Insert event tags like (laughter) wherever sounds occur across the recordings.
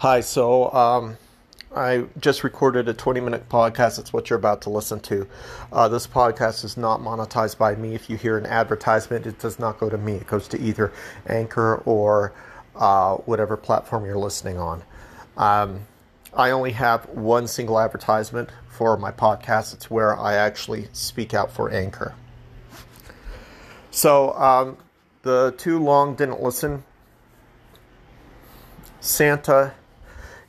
Hi, so um, I just recorded a 20 minute podcast. That's what you're about to listen to. Uh, this podcast is not monetized by me. If you hear an advertisement, it does not go to me. It goes to either Anchor or uh, whatever platform you're listening on. Um, I only have one single advertisement for my podcast. It's where I actually speak out for Anchor. So um, the too long didn't listen. Santa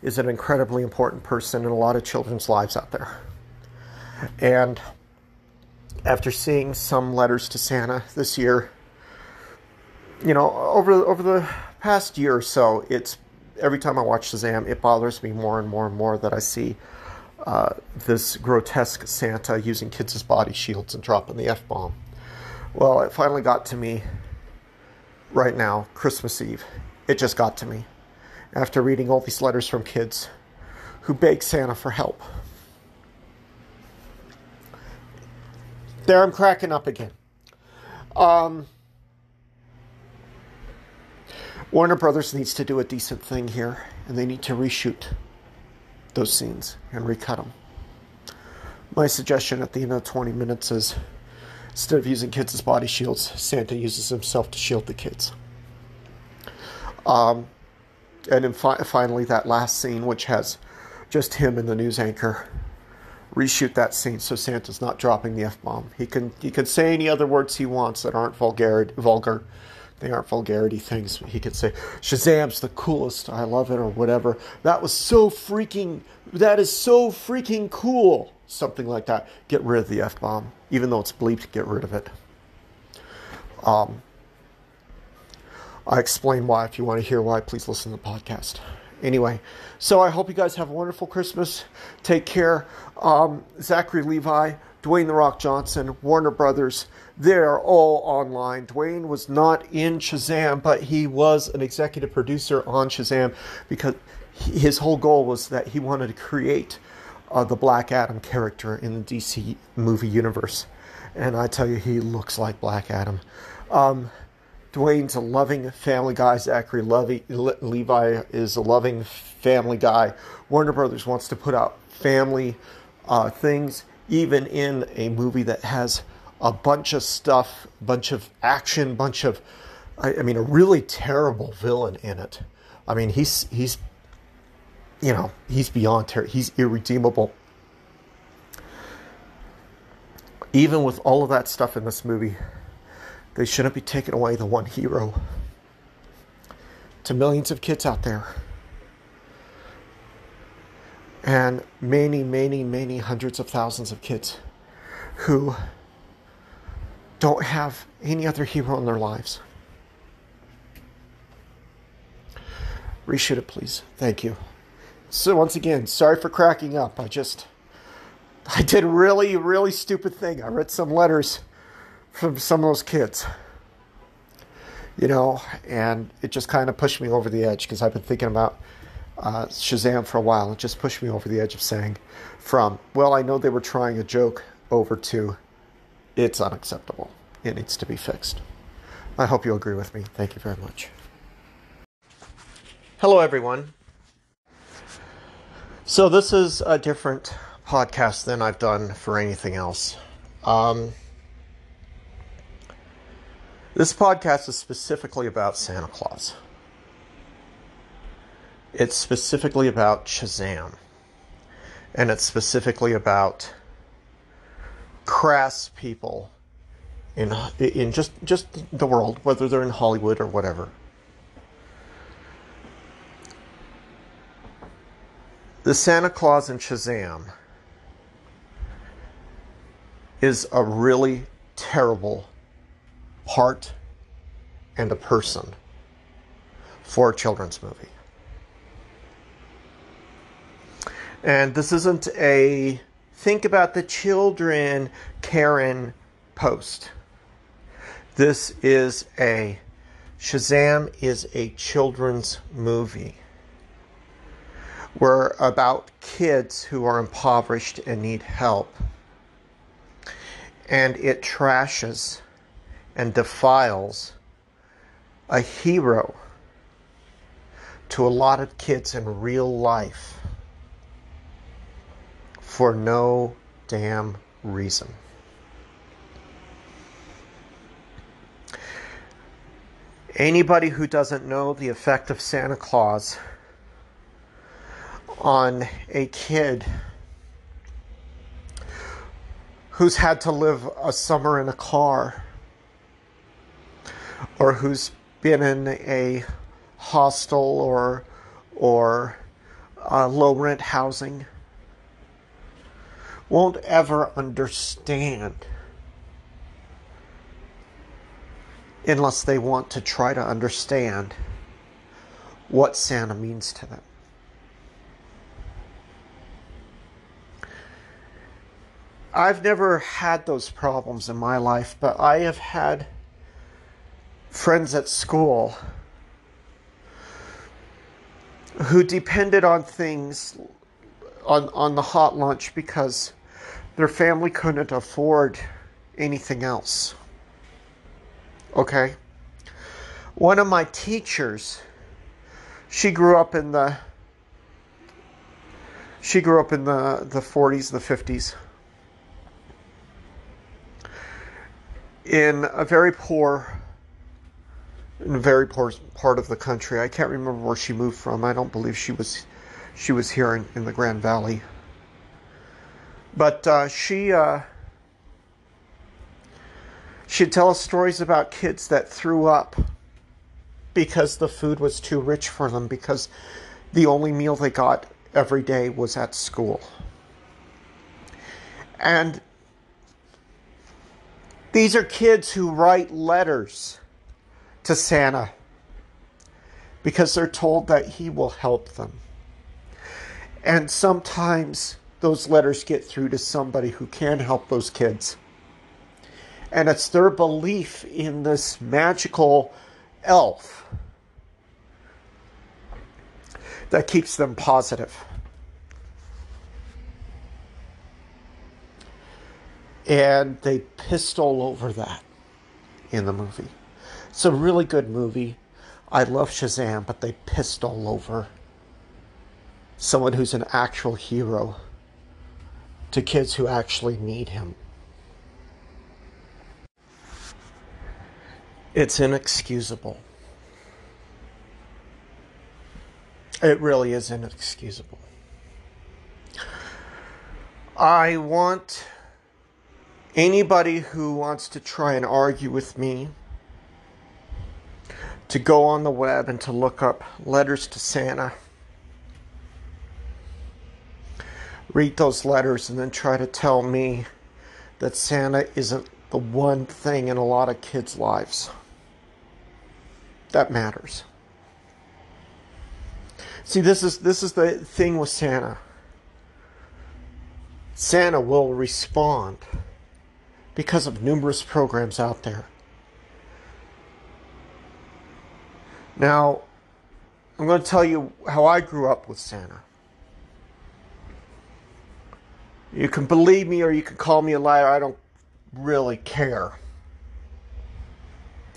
is an incredibly important person in a lot of children's lives out there. And after seeing some letters to Santa this year, you know, over over the past year or so, it's every time I watch Shazam, it bothers me more and more and more that I see uh, this grotesque Santa using kids as body shields and dropping the f bomb. Well, it finally got to me right now, Christmas Eve. It just got to me after reading all these letters from kids who beg Santa for help. There, I'm cracking up again. Um, Warner Brothers needs to do a decent thing here, and they need to reshoot those scenes and recut them. My suggestion at the end of 20 minutes is instead of using kids as body shields, Santa uses himself to shield the kids. Um, and then fi- finally, that last scene, which has just him and the news anchor, reshoot that scene so Santa's not dropping the f bomb. He can he can say any other words he wants that aren't vulgar vulgar. They aren't vulgarity things. He could say Shazam's the coolest. I love it or whatever. That was so freaking. That is so freaking cool. Something like that. Get rid of the f bomb, even though it's bleeped. Get rid of it. Um, I explain why. If you want to hear why, please listen to the podcast. Anyway, so I hope you guys have a wonderful Christmas. Take care. Um, Zachary Levi, Dwayne The Rock Johnson, Warner Brothers, they're all online. Dwayne was not in Shazam, but he was an executive producer on Shazam because his whole goal was that he wanted to create uh, the Black Adam character in the DC movie universe. And I tell you, he looks like Black Adam. Um, Dwayne's a loving family guy. Zachary Levy, Le- Levi is a loving family guy. Warner Brothers wants to put out family uh, things, even in a movie that has a bunch of stuff, bunch of action, bunch of, I, I mean, a really terrible villain in it. I mean, he's he's, you know, he's beyond ter- he's irredeemable. Even with all of that stuff in this movie, they shouldn't be taking away the one hero to millions of kids out there. And many, many, many hundreds of thousands of kids who don't have any other hero in their lives. Reshoot it, please. Thank you. So, once again, sorry for cracking up. I just, I did really, really stupid thing. I read some letters from some of those kids. You know, and it just kind of pushed me over the edge because I've been thinking about uh, Shazam for a while. It just pushed me over the edge of saying, from, well, I know they were trying a joke, over to, it's unacceptable. It needs to be fixed. I hope you agree with me. Thank you very much. Hello, everyone. So, this is a different podcast than I've done for anything else. Um, this podcast is specifically about Santa Claus. It's specifically about Shazam. And it's specifically about crass people in in just just the world, whether they're in Hollywood or whatever. The Santa Claus in Shazam is a really terrible part and a person for a children's movie. And this isn't a think about the children Karen post. This is a Shazam is a children's movie. We're about kids who are impoverished and need help. And it trashes and defiles a hero to a lot of kids in real life for no damn reason. Anybody who doesn't know the effect of Santa Claus on a kid who's had to live a summer in a car or who's been in a hostel or or uh, low rent housing won't ever understand unless they want to try to understand what Santa means to them. I've never had those problems in my life, but I have had friends at school who depended on things on on the hot lunch because their family couldn't afford anything else. Okay? One of my teachers she grew up in the she grew up in the the 40s, the 50s. In a very poor in a very poor part of the country. I can't remember where she moved from. I don't believe she was she was here in, in the Grand Valley. But uh, she uh, she'd tell us stories about kids that threw up because the food was too rich for them because the only meal they got every day was at school. And these are kids who write letters to Santa because they're told that he will help them. And sometimes those letters get through to somebody who can help those kids. And it's their belief in this magical elf that keeps them positive. And they pistol over that in the movie. It's a really good movie. I love Shazam, but they pissed all over someone who's an actual hero to kids who actually need him. It's inexcusable. It really is inexcusable. I want anybody who wants to try and argue with me to go on the web and to look up letters to Santa. Read those letters and then try to tell me that Santa isn't the one thing in a lot of kids' lives that matters. See, this is this is the thing with Santa. Santa will respond because of numerous programs out there. Now, I'm going to tell you how I grew up with Santa. You can believe me or you can call me a liar. I don't really care.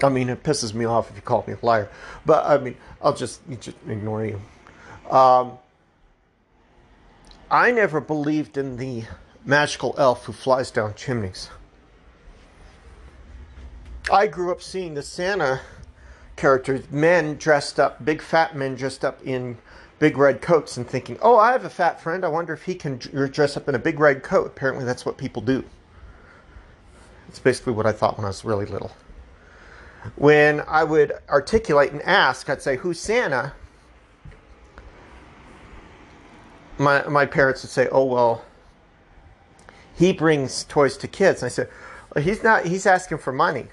I mean, it pisses me off if you call me a liar. But, I mean, I'll just, just ignore you. Um, I never believed in the magical elf who flies down chimneys. I grew up seeing the Santa characters, men dressed up, big fat men dressed up in big red coats, and thinking, "Oh, I have a fat friend. I wonder if he can er, dress up in a big red coat." Apparently, that's what people do. It's basically what I thought when I was really little. When I would articulate and ask, I'd say, "Who's Santa?" My my parents would say, "Oh well." He brings toys to kids. And I said, well, he's not. He's asking for money.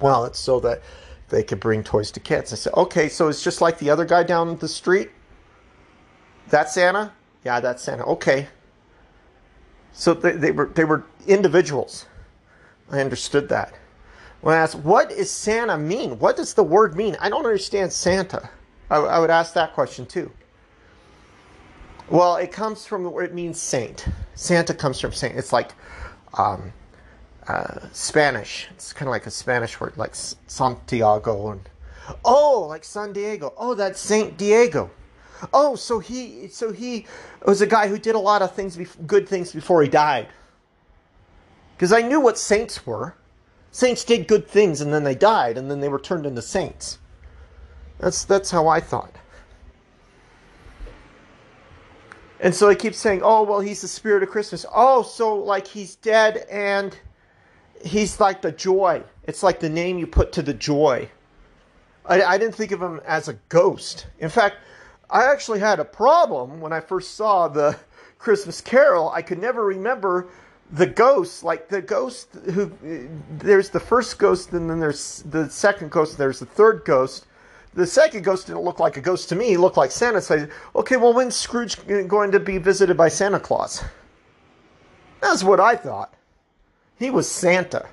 Well, it's so that they could bring toys to kids. I said, okay, so it's just like the other guy down the street? That's Santa? Yeah, that's Santa. Okay. So they, they were they were individuals. I understood that. When I asked, what does Santa mean? What does the word mean? I don't understand Santa. I, I would ask that question too. Well, it comes from it means saint. Santa comes from saint. It's like um, uh, Spanish. It's kind of like a Spanish word, like Santiago. And Oh, like San Diego. Oh, that's Saint Diego. Oh, so he so he was a guy who did a lot of things, good things before he died. Because I knew what saints were. Saints did good things and then they died and then they were turned into saints. That's that's how I thought. And so I keep saying, "Oh, well, he's the spirit of Christmas." Oh, so like he's dead and he's like the joy. It's like the name you put to the joy. I, I didn't think of him as a ghost. In fact, I actually had a problem when I first saw the (laughs) Christmas Carol. I could never remember the ghost, like the ghost who. There's the first ghost, and then there's the second ghost, and there's the third ghost. The second ghost didn't look like a ghost to me. He looked like Santa. So I said, okay, well, when's Scrooge going to be visited by Santa Claus? That's what I thought. He was Santa.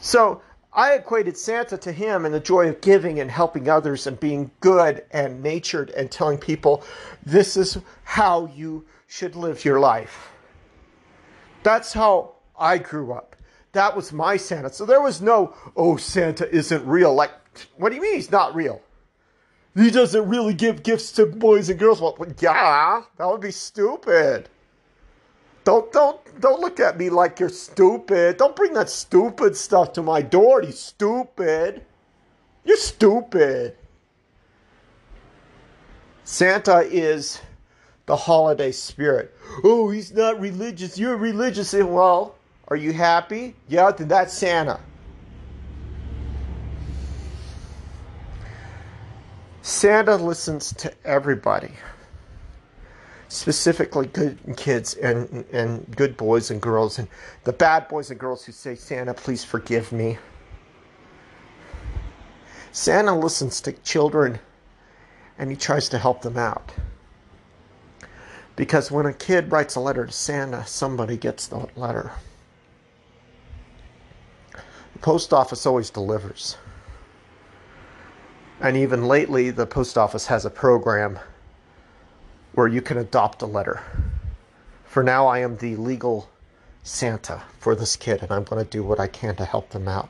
So I equated Santa to him and the joy of giving and helping others and being good and natured and telling people this is how you should live your life. That's how I grew up. That was my Santa. So there was no, oh, Santa isn't real. Like, what do you mean he's not real? He doesn't really give gifts to boys and girls. Well, yeah, that would be stupid. Don't don't don't look at me like you're stupid. Don't bring that stupid stuff to my door, you stupid. You're stupid. Santa is the holiday spirit. Oh, he's not religious. You're religious. Eh, well, are you happy? Yeah, then that's Santa. Santa listens to everybody specifically good kids and and good boys and girls and the bad boys and girls who say Santa please forgive me. Santa listens to children and he tries to help them out. Because when a kid writes a letter to Santa somebody gets the letter. The post office always delivers. And even lately the post office has a program where you can adopt a letter. For now, I am the legal Santa for this kid, and I'm going to do what I can to help them out.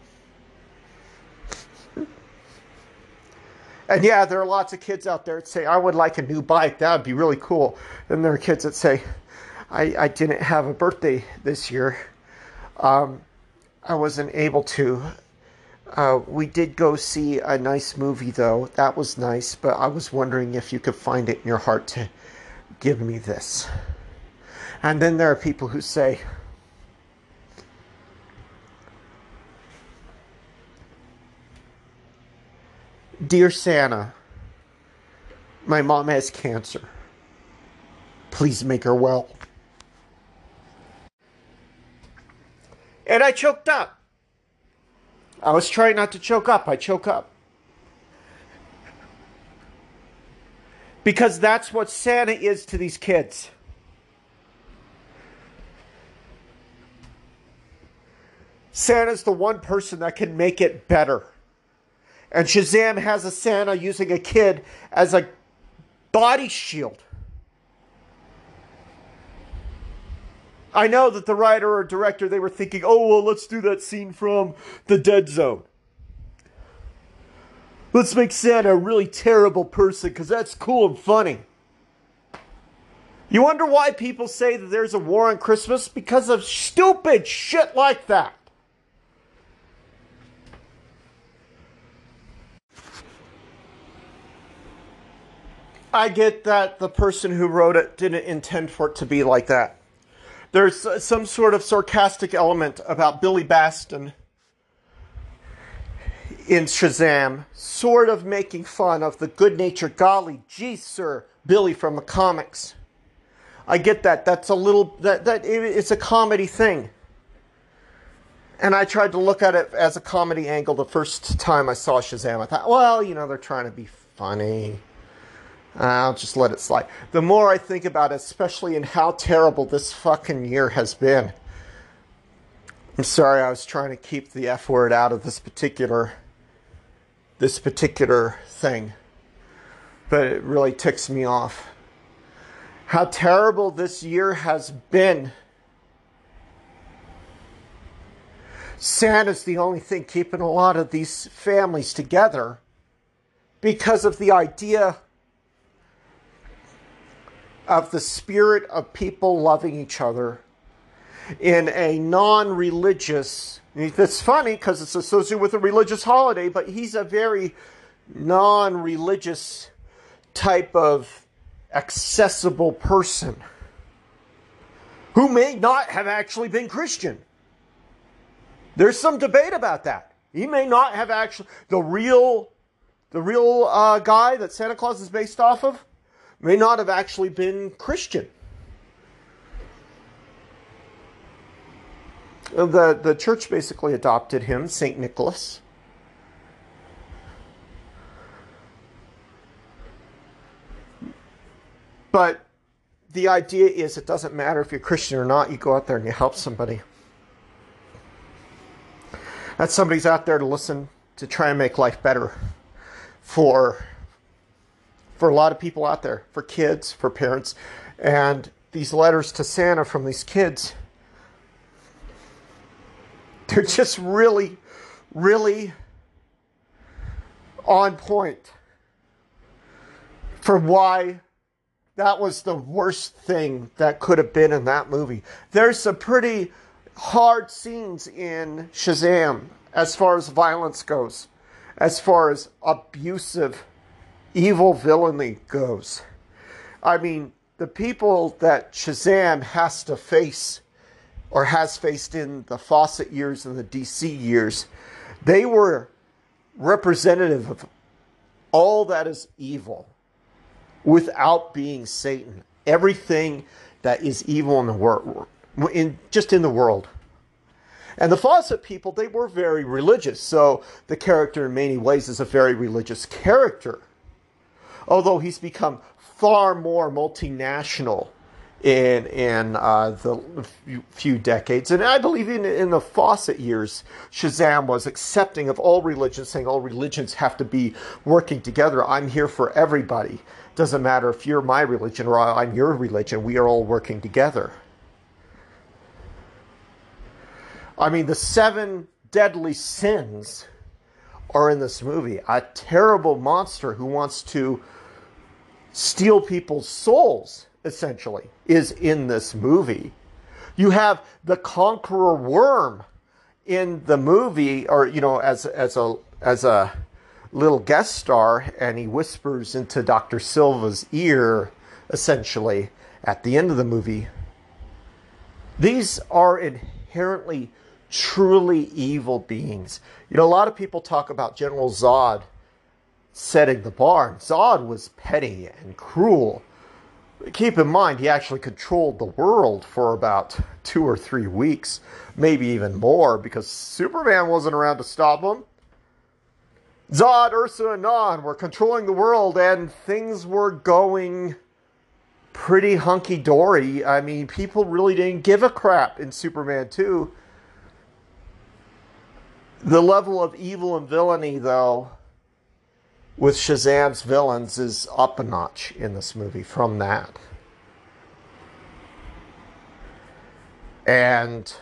and yeah, there are lots of kids out there that say, I would like a new bike. That would be really cool. And there are kids that say, I, I didn't have a birthday this year. Um, I wasn't able to. Uh, we did go see a nice movie, though. That was nice, but I was wondering if you could find it in your heart to give me this. And then there are people who say, Dear Santa, my mom has cancer. Please make her well. And I choked up. I was trying not to choke up. I choke up. Because that's what Santa is to these kids. Santa's the one person that can make it better. And Shazam has a Santa using a kid as a body shield. I know that the writer or director, they were thinking, oh, well, let's do that scene from The Dead Zone. Let's make Santa a really terrible person because that's cool and funny. You wonder why people say that there's a war on Christmas? Because of stupid shit like that. I get that the person who wrote it didn't intend for it to be like that. There's uh, some sort of sarcastic element about Billy Batson in Shazam, sort of making fun of the good natured golly gee sir Billy from the comics. I get that. That's a little that that it's a comedy thing. And I tried to look at it as a comedy angle the first time I saw Shazam. I thought, well, you know, they're trying to be funny. I'll just let it slide. The more I think about it, especially in how terrible this fucking year has been. I'm sorry, I was trying to keep the F word out of this particular this particular thing. But it really ticks me off. How terrible this year has been. Santa's the only thing keeping a lot of these families together because of the idea of the spirit of people loving each other in a non religious. It's funny because it's associated with a religious holiday, but he's a very non religious type of accessible person who may not have actually been Christian. There's some debate about that. He may not have actually the real the real uh, guy that Santa Claus is based off of may not have actually been Christian. Uh, the the church basically adopted him, Saint Nicholas. But the idea is it doesn't matter if you're Christian or not, you go out there and you help somebody that somebody's out there to listen to try and make life better for for a lot of people out there, for kids, for parents, and these letters to Santa from these kids they're just really really on point for why that was the worst thing that could have been in that movie. There's some pretty hard scenes in Shazam as far as violence goes, as far as abusive, evil villainy goes. I mean, the people that Shazam has to face or has faced in the Fawcett years and the DC years, they were representative of all that is evil without being Satan. Everything that is evil in the world in just in the world. And the Fawcett people, they were very religious, so the character in many ways is a very religious character. Although he's become far more multinational in in uh, the few decades, and I believe in in the Fawcett years, Shazam was accepting of all religions, saying all religions have to be working together. I'm here for everybody. Doesn't matter if you're my religion or I'm your religion. We are all working together. I mean, the seven deadly sins are in this movie. A terrible monster who wants to steal people's souls, essentially, is in this movie. You have the conqueror worm in the movie, or you know, as as a as a little guest star, and he whispers into Doctor Silva's ear, essentially, at the end of the movie. These are inherently truly evil beings. You know, a lot of people talk about General Zod setting the bar. Zod was petty and cruel. Keep in mind, he actually controlled the world for about two or three weeks, maybe even more, because Superman wasn't around to stop him. Zod, Ursa, and Non were controlling the world, and things were going pretty hunky dory. I mean, people really didn't give a crap in Superman 2 the level of evil and villainy, though, with Shazam's villains is up a notch in this movie from that. And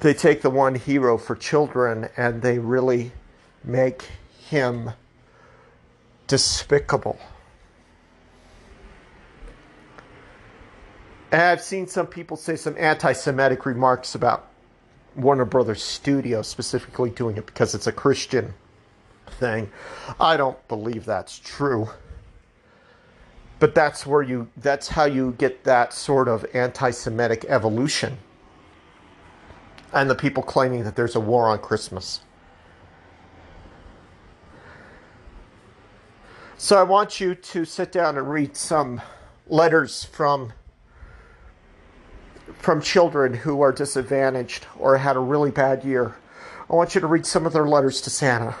they take the one hero for children and they really make him despicable. And I've seen some people say some anti Semitic remarks about Warner Brothers studio specifically doing it because it's a Christian thing. I don't believe that's true. But that's where you that's how you get that sort of anti-Semitic evolution. And the people claiming that there's a war on Christmas. So I want you to sit down and read some letters from from children who are disadvantaged or had a really bad year. I want you to read some of their letters to Santa.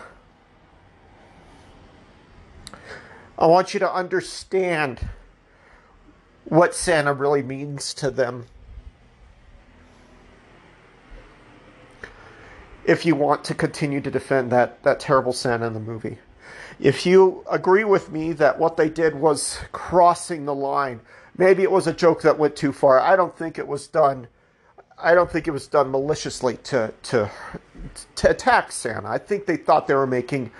I want you to understand what Santa really means to them. If you want to continue to defend that, that terrible Santa in the movie. If you agree with me that what they did was crossing the line, maybe it was a joke that went too far. I don't think it was done I don't think it was done maliciously to to to attack Santa. I think they thought they were making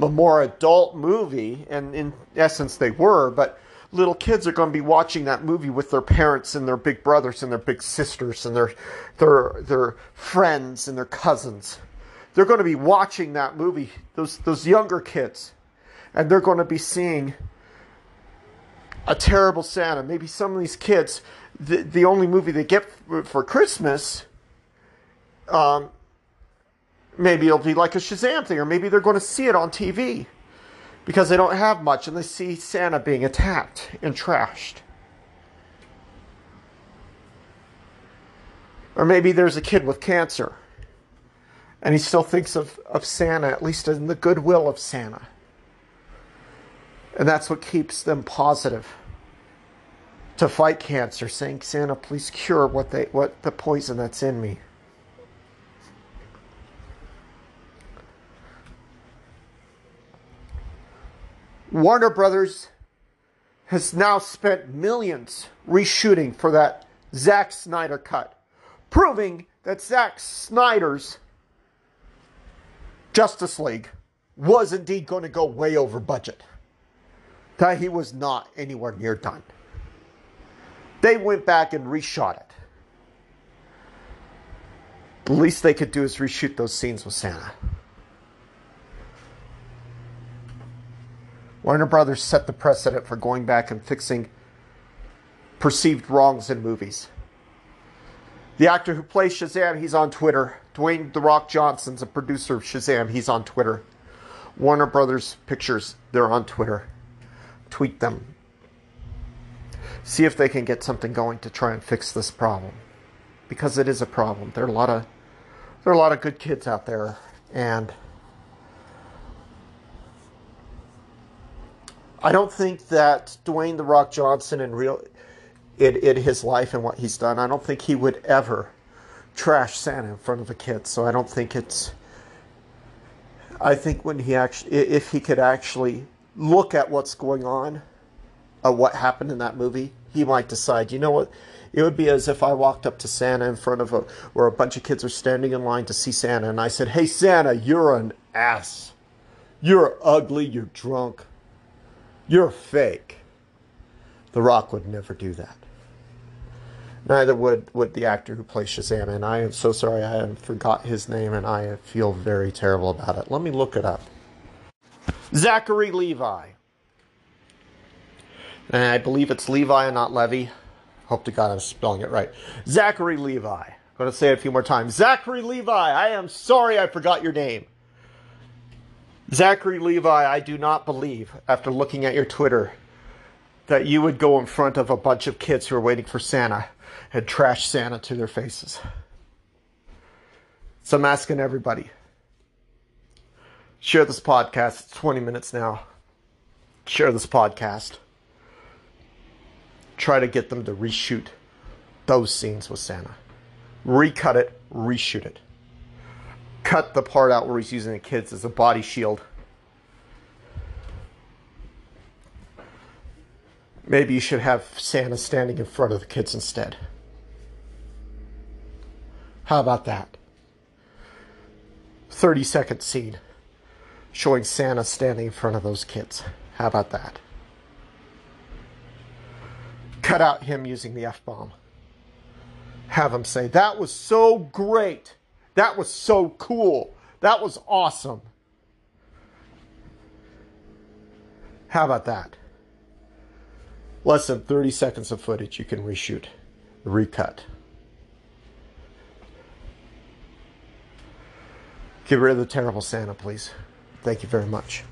a more adult movie, and in essence they were. But little kids are going to be watching that movie with their parents and their big brothers and their big sisters and their their their friends and their cousins. They're going to be watching that movie. Those those younger kids, and they're going to be seeing a terrible Santa. Maybe some of these kids, the, the only movie they get for Christmas, um, maybe it'll be like a Shazam thing, or maybe they're going to see it on TV because they don't have much and they see Santa being attacked and trashed. Or maybe there's a kid with cancer and he still thinks of, of Santa, at least in the goodwill of Santa. And that's what keeps them positive to fight cancer, saying, Santa, please cure what they what the poison that's in me. Warner Brothers has now spent millions reshooting for that Zack Snyder cut, proving that Zack Snyder's Justice League was indeed going to go way over budget that he was not anywhere near done. They went back and reshot it. The least they could do is reshoot those scenes with Santa. Warner Brothers set the precedent for going back and fixing perceived wrongs in movies. The actor who plays Shazam, he's on Twitter. Dwayne The Rock Johnson's a producer of Shazam, he's on Twitter. Warner Brothers Pictures, they're on Twitter tweet them. See if they can get something going to try and fix this problem. Because it is a problem. There are a lot of there are a lot of good kids out there and I don't think that Dwayne the Rock Johnson in real in, in his life and what he's done, I don't think he would ever trash Santa in front of a kid. So I don't think it's I think when he actually if he could actually look at what's going on, uh, what happened in that movie, he might decide, you know what? It would be as if I walked up to Santa in front of a, where a bunch of kids are standing in line to see Santa, and I said, Hey, Santa, you're an ass. You're ugly, you're drunk, you're fake. The Rock would never do that. Neither would, would the actor who plays Shazam, and I am so sorry I forgot his name, and I feel very terrible about it. Let me look it up. Zachary Levi. And I believe it's Levi and not Levy. Hope to God I'm spelling it right. Zachary Levi. I'm going to say it a few more times. Zachary Levi, I am sorry I forgot your name. Zachary Levi, I do not believe, after looking at your Twitter, that you would go in front of a bunch of kids who are waiting for Santa and trash Santa to their faces. So I'm asking everybody Share this podcast. It's 20 minutes now. Share this podcast. Try to get them to reshoot those scenes with Santa. Recut it, reshoot it. Cut the part out where he's using the kids as a body shield. Maybe you should have Santa standing in front of the kids instead. How about that? 30 second scene showing Santa standing in front of those kids. How about that? Cut out him using the F bomb. Have him say, That was so great. That was so cool. That was awesome. How about that? Less than 30 seconds of footage you can reshoot, recut. Get rid of the terrible Santa, please. Thank you very much.